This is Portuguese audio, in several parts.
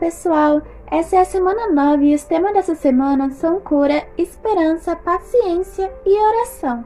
pessoal! Essa é a semana 9 e os temas dessa semana são cura, esperança, paciência e oração.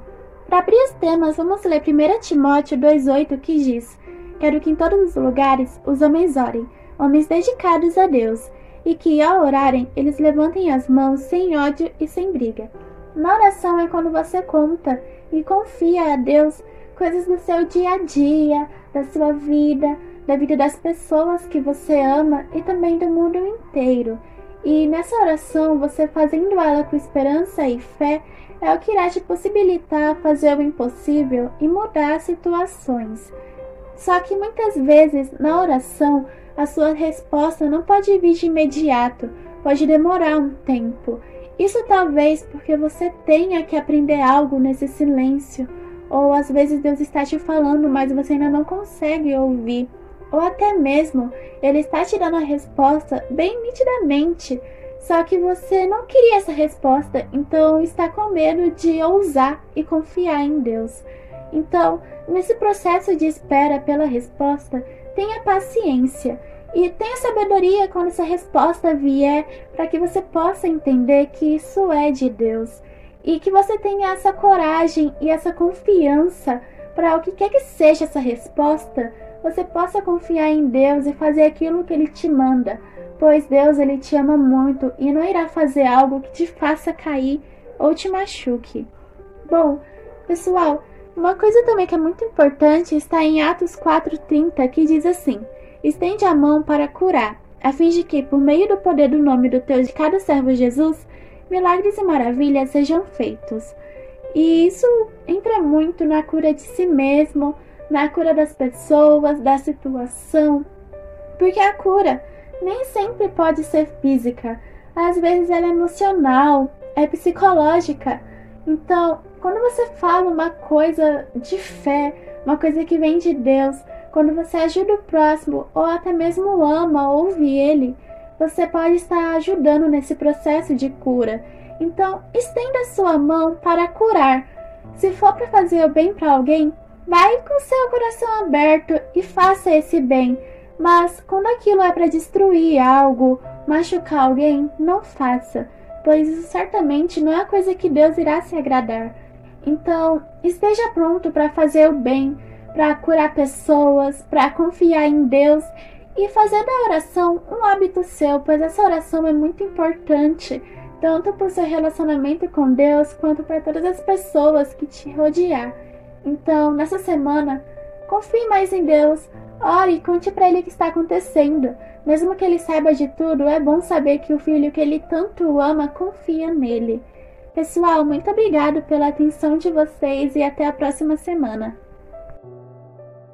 Para abrir os temas, vamos ler 1 Timóteo 2,8 que diz: Quero que em todos os lugares os homens orem, homens dedicados a Deus, e que ao orarem eles levantem as mãos sem ódio e sem briga. Na oração é quando você conta e confia a Deus coisas do seu dia a dia, da sua vida, da vida das pessoas que você ama e também do mundo inteiro. E nessa oração, você fazendo ela com esperança e fé, é o que irá te possibilitar fazer o impossível e mudar situações. Só que muitas vezes na oração, a sua resposta não pode vir de imediato, pode demorar um tempo. Isso talvez porque você tenha que aprender algo nesse silêncio, ou às vezes Deus está te falando, mas você ainda não consegue ouvir ou até mesmo ele está te dando a resposta bem nitidamente, só que você não queria essa resposta, então está com medo de ousar e confiar em Deus. Então, nesse processo de espera pela resposta, tenha paciência e tenha sabedoria quando essa resposta vier, para que você possa entender que isso é de Deus e que você tenha essa coragem e essa confiança para o que quer que seja essa resposta você possa confiar em Deus e fazer aquilo que Ele te manda, pois Deus ele te ama muito e não irá fazer algo que te faça cair ou te machuque. Bom, pessoal, uma coisa também que é muito importante está em Atos 4:30, que diz assim: Estende a mão para curar, a fim de que, por meio do poder do nome do teu de cada servo Jesus, milagres e maravilhas sejam feitos. E isso entra muito na cura de si mesmo, na cura das pessoas, da situação. Porque a cura nem sempre pode ser física, às vezes ela é emocional, é psicológica. Então, quando você fala uma coisa de fé, uma coisa que vem de Deus, quando você ajuda o próximo ou até mesmo ama, ouve ele, você pode estar ajudando nesse processo de cura. Então, estenda sua mão para curar. Se for para fazer o bem para alguém, Vai com seu coração aberto e faça esse bem, mas quando aquilo é para destruir algo, machucar alguém, não faça, pois isso certamente não é coisa que Deus irá se agradar. Então, esteja pronto para fazer o bem, para curar pessoas, para confiar em Deus e fazer da oração um hábito seu, pois essa oração é muito importante, tanto para o seu relacionamento com Deus quanto para todas as pessoas que te rodear. Então, nessa semana, confie mais em Deus. Ore e conte para ele o que está acontecendo. Mesmo que ele saiba de tudo, é bom saber que o filho que ele tanto ama confia nele. Pessoal, muito obrigado pela atenção de vocês e até a próxima semana.